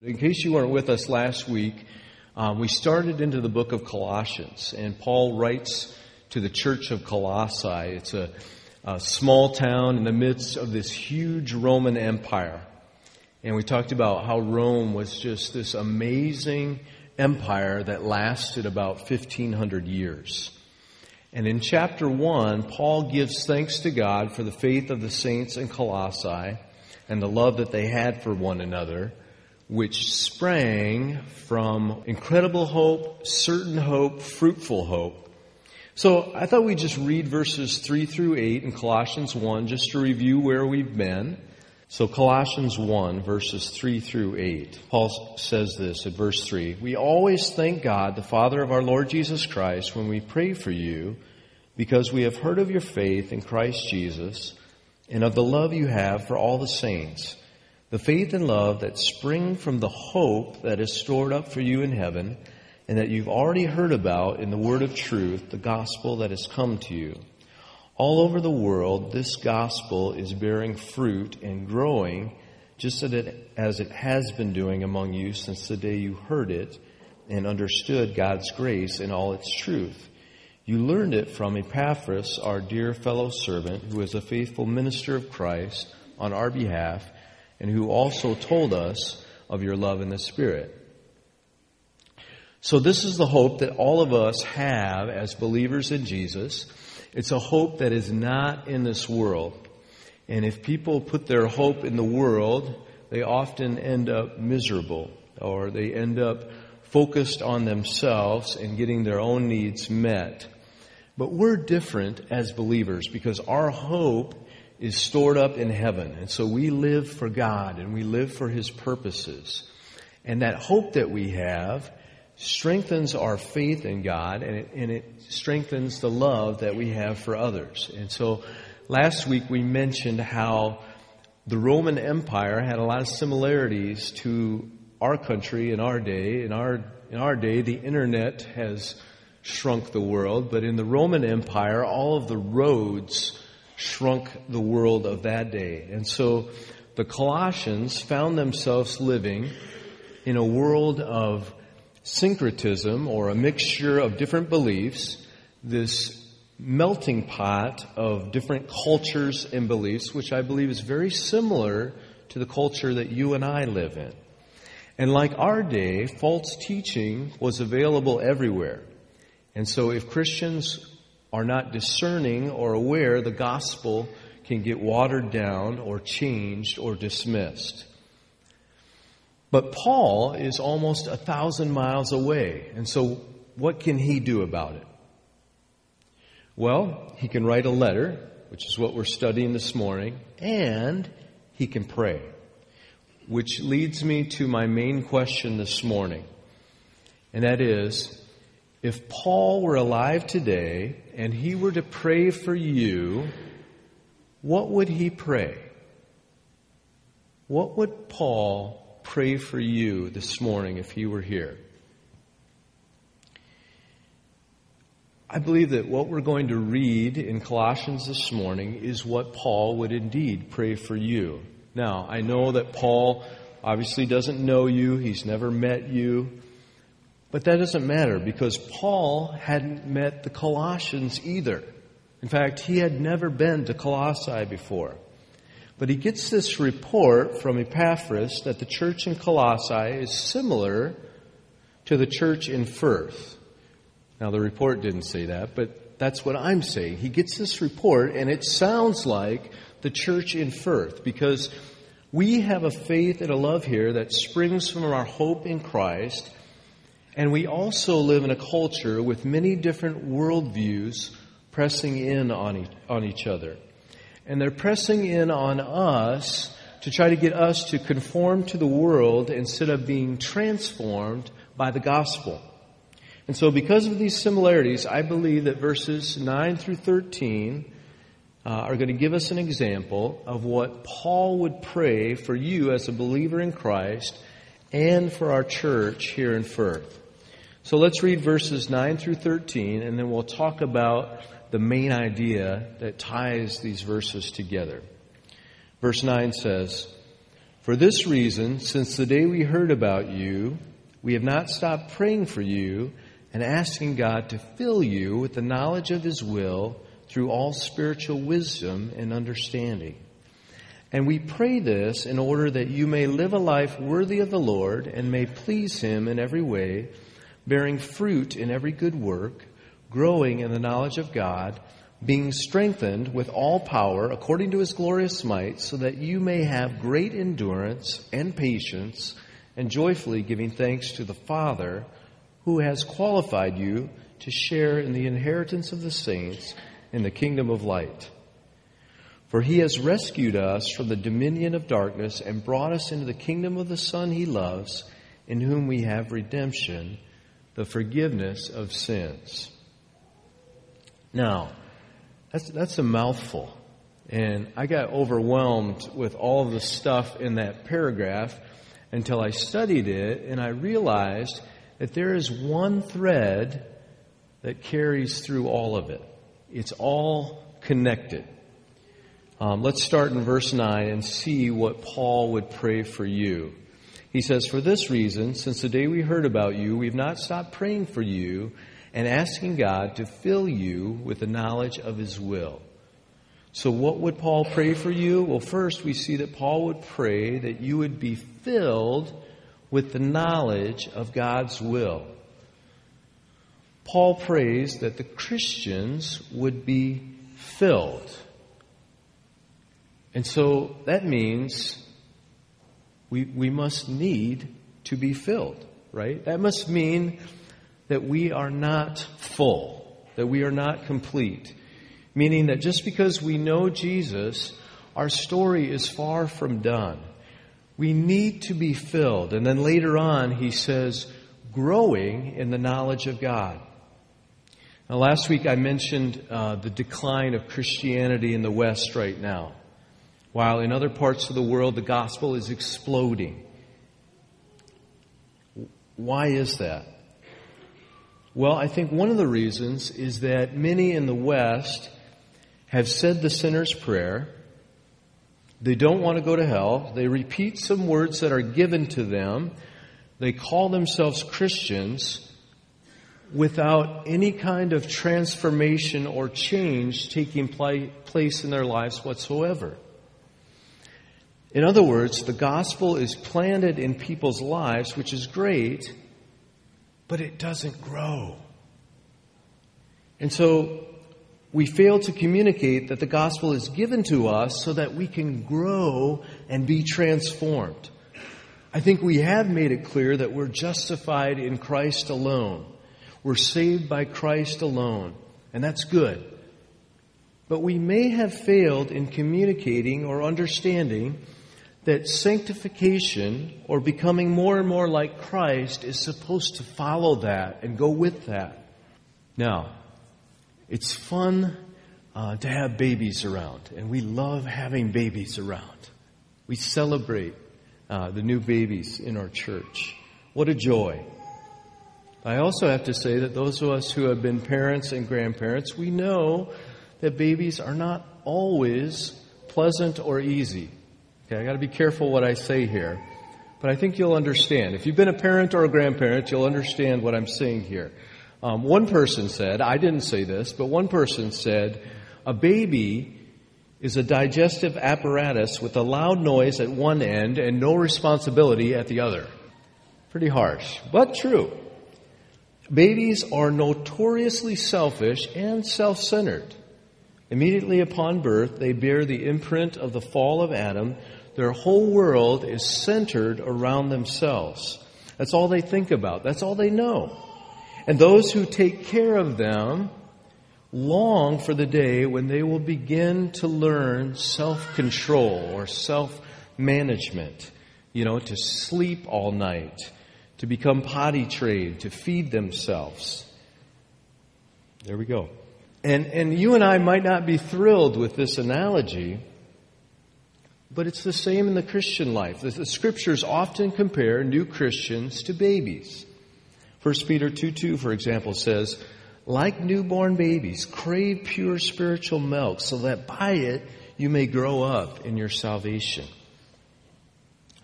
In case you weren't with us last week, um, we started into the book of Colossians, and Paul writes to the church of Colossae. It's a, a small town in the midst of this huge Roman Empire. And we talked about how Rome was just this amazing empire that lasted about 1500 years. And in chapter 1, Paul gives thanks to God for the faith of the saints in Colossae and the love that they had for one another which sprang from incredible hope, certain hope, fruitful hope. So I thought we'd just read verses 3 through 8 in Colossians 1 just to review where we've been. So Colossians 1 verses 3 through 8. Paul says this at verse 3. We always thank God, the Father of our Lord Jesus Christ, when we pray for you, because we have heard of your faith in Christ Jesus and of the love you have for all the saints the faith and love that spring from the hope that is stored up for you in heaven and that you've already heard about in the word of truth, the gospel that has come to you. All over the world, this gospel is bearing fruit and growing just as it has been doing among you since the day you heard it and understood God's grace in all its truth. You learned it from Epaphras, our dear fellow servant, who is a faithful minister of Christ on our behalf and who also told us of your love in the Spirit. So this is the hope that all of us have as believers in Jesus. It's a hope that is not in this world. And if people put their hope in the world, they often end up miserable or they end up focused on themselves and getting their own needs met. But we're different as believers because our hope is stored up in heaven. And so we live for God and we live for His purposes. And that hope that we have strengthens our faith in God and it, and it strengthens the love that we have for others. And so last week we mentioned how the Roman Empire had a lot of similarities to our country in our day. In our, in our day, the internet has shrunk the world, but in the Roman Empire, all of the roads shrunk the world of that day. And so the Colossians found themselves living in a world of syncretism or a mixture of different beliefs, this melting pot of different cultures and beliefs, which I believe is very similar to the culture that you and I live in. And like our day, false teaching was available everywhere. And so if Christians are not discerning or aware, the gospel can get watered down or changed or dismissed. But Paul is almost a thousand miles away, and so what can he do about it? Well, he can write a letter, which is what we're studying this morning, and he can pray. Which leads me to my main question this morning, and that is, if Paul were alive today and he were to pray for you, what would he pray? What would Paul pray for you this morning if he were here? I believe that what we're going to read in Colossians this morning is what Paul would indeed pray for you. Now, I know that Paul obviously doesn't know you, he's never met you. But that doesn't matter because Paul hadn't met the Colossians either. In fact, he had never been to Colossae before. But he gets this report from Epaphras that the church in Colossae is similar to the church in Firth. Now, the report didn't say that, but that's what I'm saying. He gets this report, and it sounds like the church in Firth because we have a faith and a love here that springs from our hope in Christ and we also live in a culture with many different worldviews pressing in on each, on each other. And they're pressing in on us to try to get us to conform to the world instead of being transformed by the gospel. And so because of these similarities, I believe that verses 9 through 13 uh, are going to give us an example of what Paul would pray for you as a believer in Christ and for our church here in Firth. So let's read verses 9 through 13, and then we'll talk about the main idea that ties these verses together. Verse 9 says, For this reason, since the day we heard about you, we have not stopped praying for you and asking God to fill you with the knowledge of His will through all spiritual wisdom and understanding. And we pray this in order that you may live a life worthy of the Lord and may please Him in every way, bearing fruit in every good work, growing in the knowledge of God, being strengthened with all power according to His glorious might, so that you may have great endurance and patience, and joyfully giving thanks to the Father who has qualified you to share in the inheritance of the saints in the kingdom of light. For he has rescued us from the dominion of darkness and brought us into the kingdom of the Son he loves, in whom we have redemption, the forgiveness of sins. Now, that's, that's a mouthful. And I got overwhelmed with all of the stuff in that paragraph until I studied it and I realized that there is one thread that carries through all of it. It's all connected. Um, let's start in verse 9 and see what Paul would pray for you. He says, For this reason, since the day we heard about you, we've not stopped praying for you and asking God to fill you with the knowledge of His will. So, what would Paul pray for you? Well, first, we see that Paul would pray that you would be filled with the knowledge of God's will. Paul prays that the Christians would be filled. And so that means we, we must need to be filled, right? That must mean that we are not full, that we are not complete. Meaning that just because we know Jesus, our story is far from done. We need to be filled. And then later on, he says, growing in the knowledge of God. Now, last week I mentioned uh, the decline of Christianity in the West right now, while in other parts of the world the gospel is exploding. Why is that? Well, I think one of the reasons is that many in the West have said the sinner's prayer, they don't want to go to hell. They repeat some words that are given to them. They call themselves Christians without any kind of transformation or change taking place in their lives whatsoever. In other words, the gospel is planted in people's lives, which is great, but it doesn't grow. And so we fail to communicate that the gospel is given to us so that we can grow and be transformed. I think we have made it clear that we're justified in Christ alone. We're saved by Christ alone, and that's good. But we may have failed in communicating or understanding that sanctification or becoming more and more like Christ is supposed to follow that and go with that. Now, it's fun uh, to have babies around, and we love having babies around. We celebrate uh, the new babies in our church. What a joy. I also have to say that those of us who have been parents and grandparents, we know that babies are not always pleasant or easy. Okay, I got to be careful what I say here, but I think you'll understand. If you've been a parent or a grandparent, you'll understand what I'm saying here. Um, one person said, I didn't say this, but one person said, a baby is a digestive apparatus with a loud noise at one end and no responsibility at the other. Pretty harsh, but true. Babies are notoriously selfish and self-centered. Immediately upon birth, they bear the imprint of the fall of Adam. Their whole world is centered around themselves. That's all they think about. That's all they know. And those who take care of them long for the day when they will begin to learn self-control or self-management. You know, to sleep all night, to become potty trained, to feed themselves. There we go. And, and you and I might not be thrilled with this analogy, but it's the same in the Christian life. The, scriptures often compare new Christians to babies. 1 Peter 2 2, for example, says, like newborn babies, crave pure spiritual milk so that by it you may grow up in your salvation.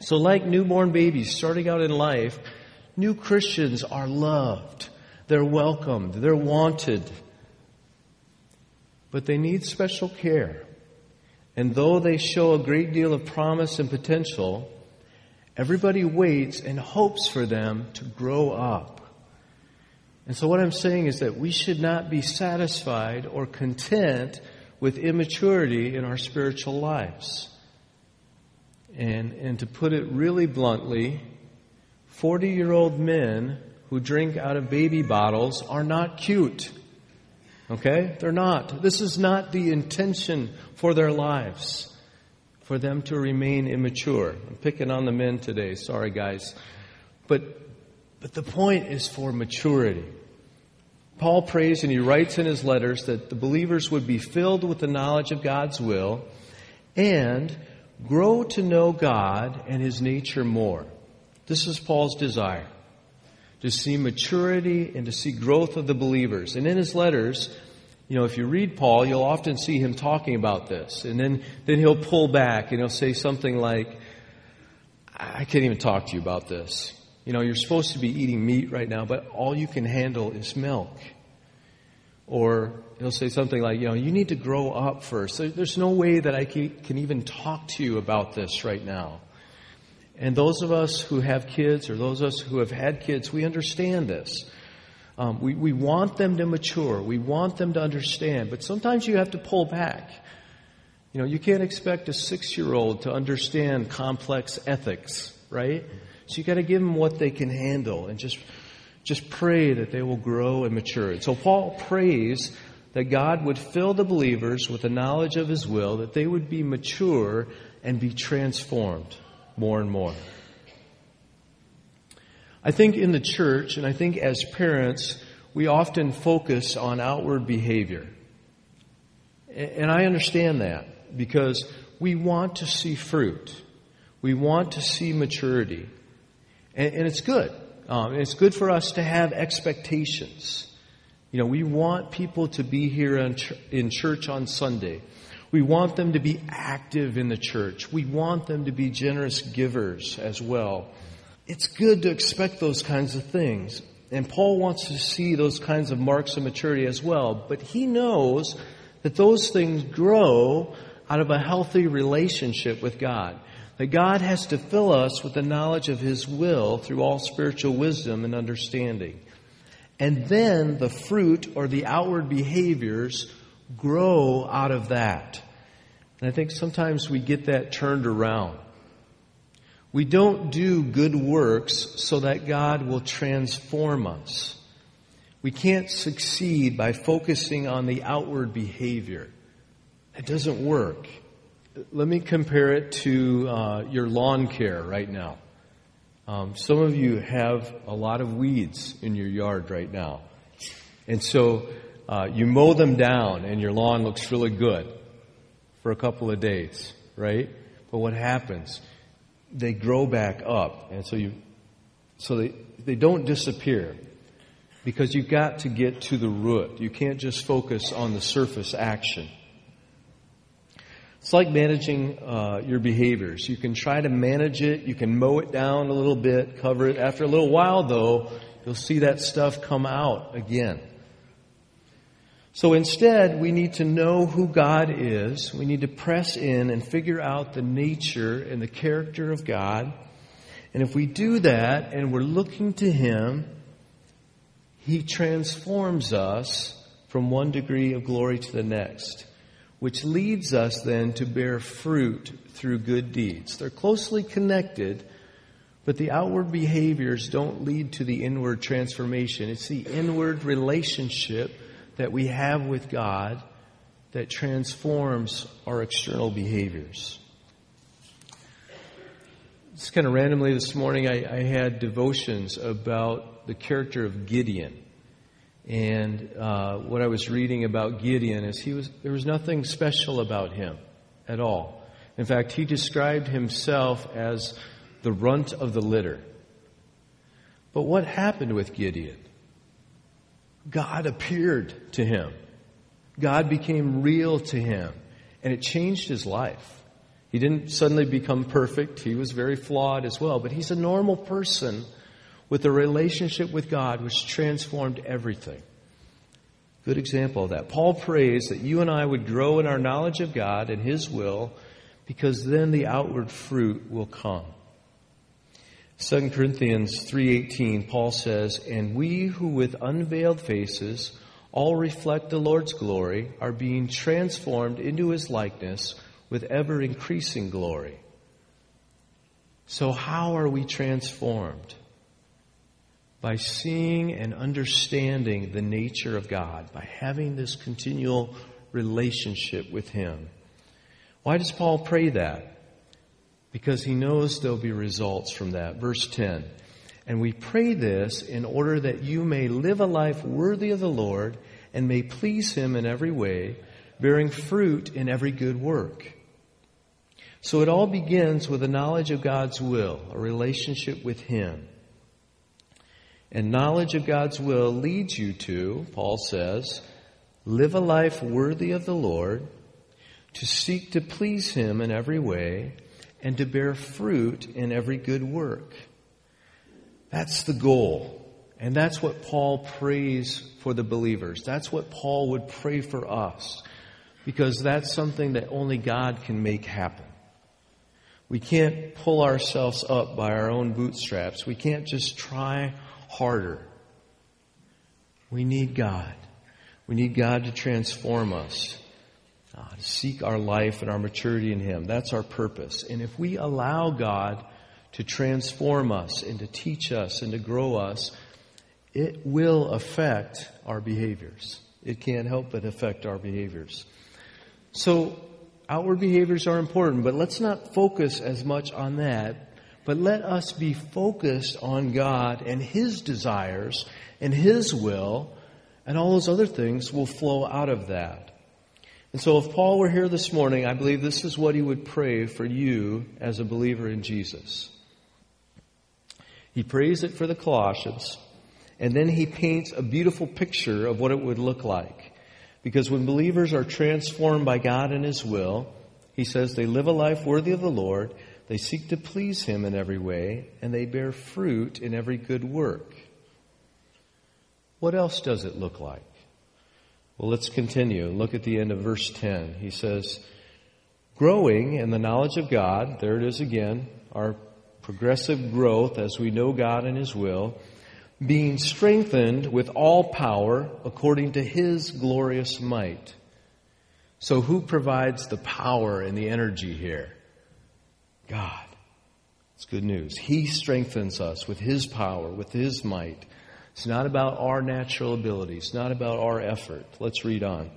So like newborn babies starting out in life, new Christians are loved. They're welcomed. They're wanted. But they need special care. And though they show a great deal of promise and potential, everybody waits and hopes for them to grow up. And so what I'm saying is that we should not be satisfied or content with immaturity in our spiritual lives. And, and to put it really bluntly, 40 year old men who drink out of baby bottles are not cute. Okay? They're not. This is not the intention for their lives, for them to remain immature. I'm picking on the men today. Sorry, guys. But, but the point is for maturity. Paul prays and he writes in his letters that the believers would be filled with the knowledge of God's will and grow to know God and his nature more. This is Paul's desire to see maturity and to see growth of the believers. And in his letters, you know, if you read Paul, you'll often see him talking about this. And then, then he'll pull back and he'll say something like, I can't even talk to you about this. You know, you're supposed to be eating meat right now, but all you can handle is milk. Or he'll say something like, you know, you need to grow up first. There's no way that I can even talk to you about this right now. And those of us who have kids or those of us who have had kids, we understand this. Um, we, we want them to mature. We want them to understand. But sometimes you have to pull back. You know, you can't expect a six year old to understand complex ethics, right? So you got to give them what they can handle and just, just pray that they will grow and mature. And so Paul prays that God would fill the believers with the knowledge of his will, that they would be mature and be transformed more and more. I think in the church, and I think as parents, we often focus on outward behavior. And I understand that because we want to see fruit. We want to see maturity. And, it's good. Um, it's good for us to have expectations. You know, we want people to be here in church on Sunday. We want them to be active in the church. We want them to be generous givers as well. It's good to expect those kinds of things. And Paul wants to see those kinds of marks of maturity as well. But he knows that those things grow out of a healthy relationship with God. That God has to fill us with the knowledge of His will through all spiritual wisdom and understanding. And then the fruit or the outward behaviors grow out of that. And I think sometimes we get that turned around. We don't do good works so that God will transform us. We can't succeed by focusing on the outward behavior. It doesn't work. Let me compare it to uh, your lawn care right now. Um, some of you have a lot of weeds in your yard right now. And so uh, you mow them down and your lawn looks really good for a couple of days, right? But what happens? They grow back up. And so you, so they, they don't disappear because you've got to get to the root. You can't just focus on the surface action. It's like managing uh, your behaviors. You can try to manage it, you can mow it down a little bit, cover it. After a little while, though, you'll see that stuff come out again. So instead, we need to know who God is. We need to press in and figure out the nature and the character of God. And if we do that and we're looking to Him, He transforms us from one degree of glory to the next, which leads us then to bear fruit through good deeds. They're closely connected, but the outward behaviors don't lead to the inward transformation. It's the inward relationship that we have with God that transforms our external behaviors. Just kind of randomly this morning, I, I had devotions about the character of Gideon. And uh, what I was reading about Gideon is he was there was nothing special about him at all. In fact, he described himself as the runt of the litter. But what happened with Gideon? God appeared to him. God became real to him. And it changed his life. He didn't suddenly become perfect. He was very flawed as well, but he's a normal person with a relationship with God which transformed everything. Good example of that. Paul prays that you and I would grow in our knowledge of God and His will because then the outward fruit will come. 2 Corinthians 3:18 Paul says, "And we who with unveiled faces all reflect the Lord's glory are being transformed into his likeness with ever increasing glory." So how are we transformed? By seeing and understanding the nature of God, by having this continual relationship with him. Why does Paul pray that? Because he knows there'll be results from that. Verse 10. And we pray this in order that you may live a life worthy of the Lord and may please him in every way, bearing fruit in every good work. So it all begins with a knowledge of God's will, a relationship with him. And knowledge of God's will leads you to, Paul says, live a life worthy of the Lord, to seek to please him in every way, and to bear fruit in every good work. That's the goal. And that's what Paul prays for the believers. That's what Paul would pray for us. Because that's something that only God can make happen. We can't pull ourselves up by our own bootstraps. We can't just try harder. We need God. We need God to transform us uh, to seek our life and our maturity in Him. That's our purpose. And if we allow God to transform us and to teach us and to grow us, it will affect our behaviors. It can't help but affect our behaviors. So, outward behaviors are important, but let's not focus as much on that. But let us be focused on God and His desires and His will, and all those other things will flow out of that. And so if Paul were here this morning, I believe this is what he would pray for you as a believer in Jesus. He prays it for the Colossians, and then he paints a beautiful picture of what it would look like. Because when believers are transformed by God and His will, he says they live a life worthy of the Lord, they seek to please Him in every way, and they bear fruit in every good work. What else does it look like? Well, let's continue. Look at the end of verse 10. He says, growing in the knowledge of God, there it is again, our progressive growth as we know God and His will, being strengthened with all power according to His glorious might. So who provides the power and the energy here? God. It's good news. He strengthens us with His power, with His might. It's not about our natural abilities, It's not about our effort. Let's read on.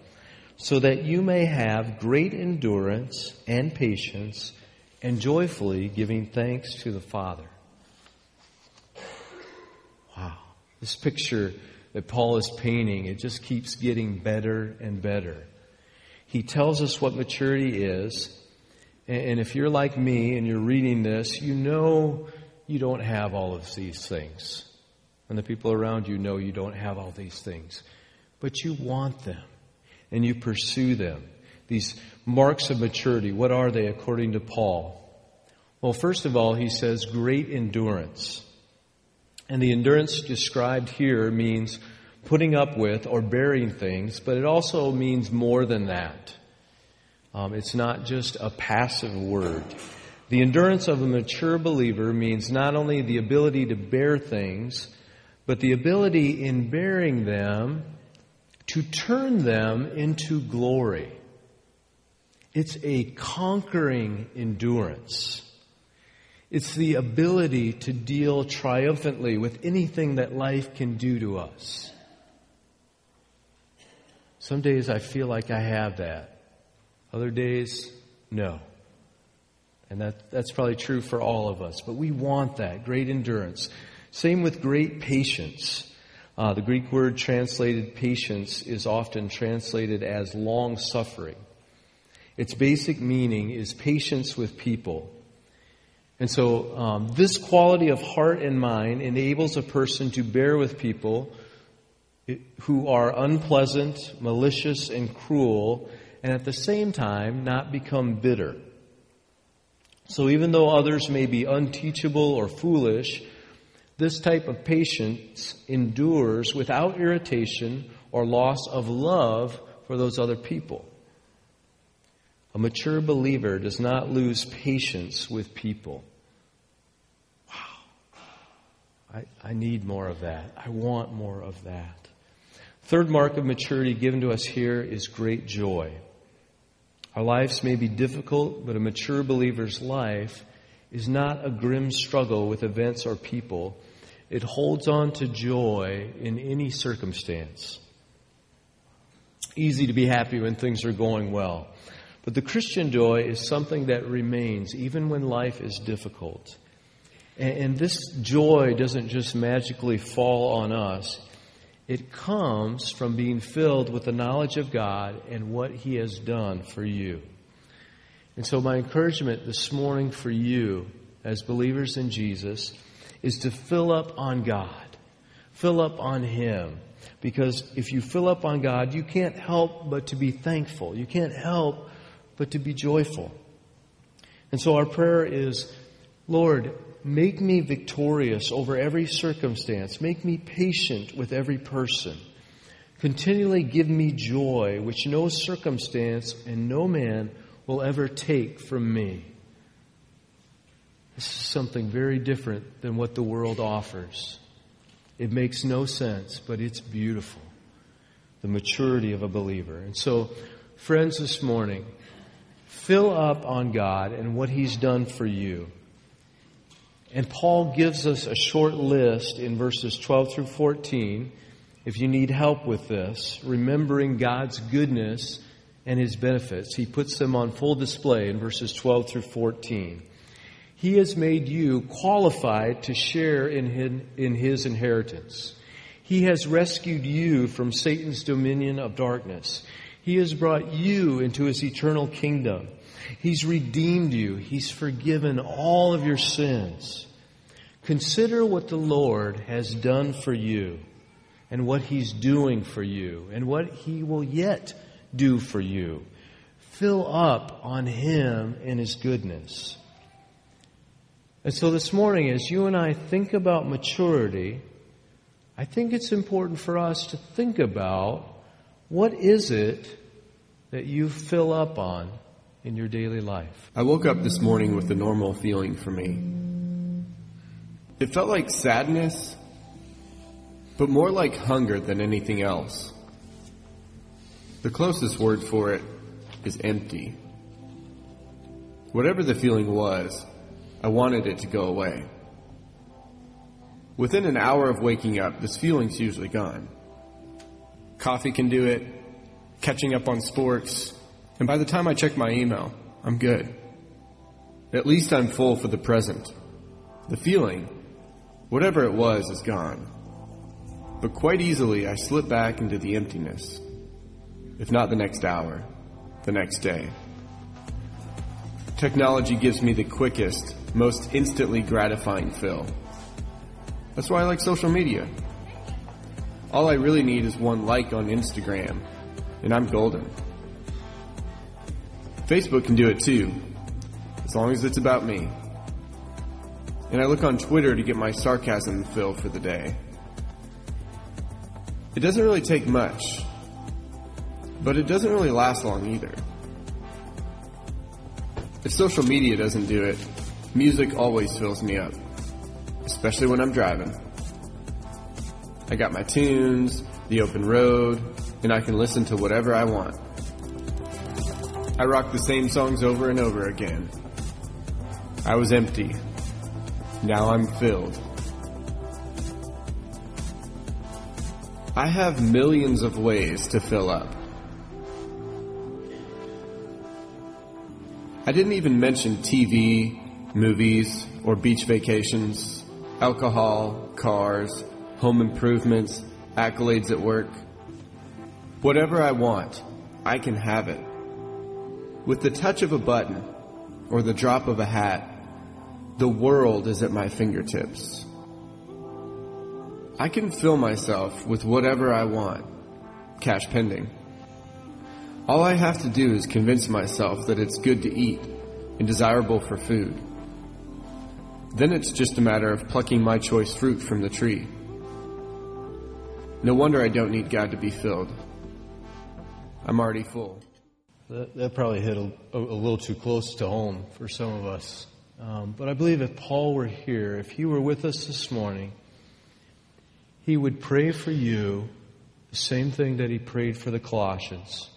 So that you may have great endurance and patience and joyfully giving thanks to the Father. Wow. This picture that Paul is painting, it just keeps getting better and better. He tells us what maturity is. And if you're like me and you're reading this, you know you don't have all of these things and the people around you know you don't have all these things. But you want them and you pursue them. These marks of maturity, what are they according to Paul? Well, first of all, he says great endurance. And the endurance described here means putting up with or bearing things, but it also means more than that. Um, it's not just a passive word. The endurance of a mature believer means not only the ability to bear things, but the ability in bearing them to turn them into glory. It's a conquering endurance. It's the ability to deal triumphantly with anything that life can do to us. Some days I feel like I have that. Other days, no. And that, that's probably true for all of us. But we want that great endurance. Same with great patience. Uh, the Greek word translated patience is often translated as long suffering. Its basic meaning is patience with people. And so, um, this quality of heart and mind enables a person to bear with people who are unpleasant, malicious, and cruel, and at the same time not become bitter. So even though others may be unteachable or foolish, this type of patience endures without irritation or loss of love for those other people. A mature believer does not lose patience with people. Wow. I, I need more of that. I want more of that. Third mark of maturity given to us here is great joy. Our lives may be difficult, but a mature believer's life is not a grim struggle with events or people. It holds on to joy in any circumstance. Easy to be happy when things are going well. But the Christian joy is something that remains even when life is difficult. And, this joy doesn't just magically fall on us. It comes from being filled with the knowledge of God and what He has done for you. And so, my encouragement this morning for you, as believers in Jesus, is to fill up on God. Fill up on Him. Because if you fill up on God, you can't help but to be thankful. You can't help but to be joyful. And so, our prayer is Lord, Make me victorious over every circumstance. Make me patient with every person. Continually give me joy, which no circumstance and no man will ever take from me. This is something very different than what the world offers. It makes no sense, but it's beautiful. The maturity of a believer. And so, friends, this morning, fill up on God and what He's done for you. And Paul gives us a short list in verses 12 through 14. If you need help with this, remembering God's goodness and his benefits, he puts them on full display in verses 12 through 14. He has made you qualified to share in his, in his inheritance. He has rescued you from Satan's dominion of darkness. He has brought you into his eternal kingdom. He's redeemed you. He's forgiven all of your sins. Consider what the Lord has done for you and what He's doing for you and what He will yet do for you. Fill up on Him and His goodness. And so this morning, as you and I think about maturity, I think it's important for us to think about what is it that you fill up on in your daily life? I woke up this morning with a normal feeling for me. It felt like sadness, but more like hunger than anything else. The closest word for it is empty. Whatever the feeling was, I wanted it to go away. Within an hour of waking up, this feeling's usually gone. Coffee can do it, catching up on sports, and by the time I check my email, I'm good. At least I'm full for the present. The feeling, whatever it was, is gone. But quite easily I slip back into the emptiness. If not the next hour, the next day. Technology gives me the quickest, most instantly gratifying fill. That's why I like social media. All I really need is one like on Instagram, and I'm golden. Facebook can do it too, as long as it's about me. And I look on Twitter to get my sarcasm fill for the day. It doesn't really take much, but it doesn't really last long either. If social media doesn't do it, music always fills me up, especially when I'm driving. I got my tunes, the open road, and I can listen to whatever I want. I rock the same songs over and over again. I was empty. Now I'm filled. I have millions of ways to fill up. I didn't even mention TV, movies, or beach vacations, alcohol, cars, home improvements, accolades at work. Whatever I want, I can have it. With the touch of a button or the drop of a hat, the world is at my fingertips. I can fill myself with whatever I want, cash pending. All I have to do is convince myself that it's good to eat, and desirable for food. Then it's just a matter of plucking my choice fruit from the tree. No wonder I don't need God to be filled. I'm already full. That, that probably hit a, a, little too close to home for some of us. Um, but I believe if Paul were here, if he were with us this morning, he would pray for you the same thing that he prayed for the Colossians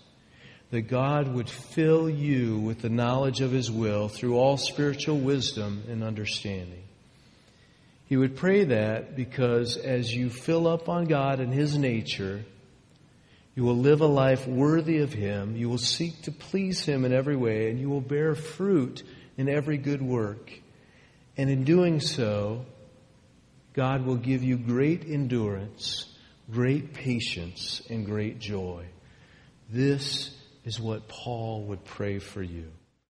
that God would fill you with the knowledge of His will through all spiritual wisdom and understanding. He would pray that because as you fill up on God and His nature, you will live a life worthy of Him. You will seek to please Him in every way, and you will bear fruit in every good work. And in doing so, God will give you great endurance, great patience, and great joy. This is what Paul would pray for you.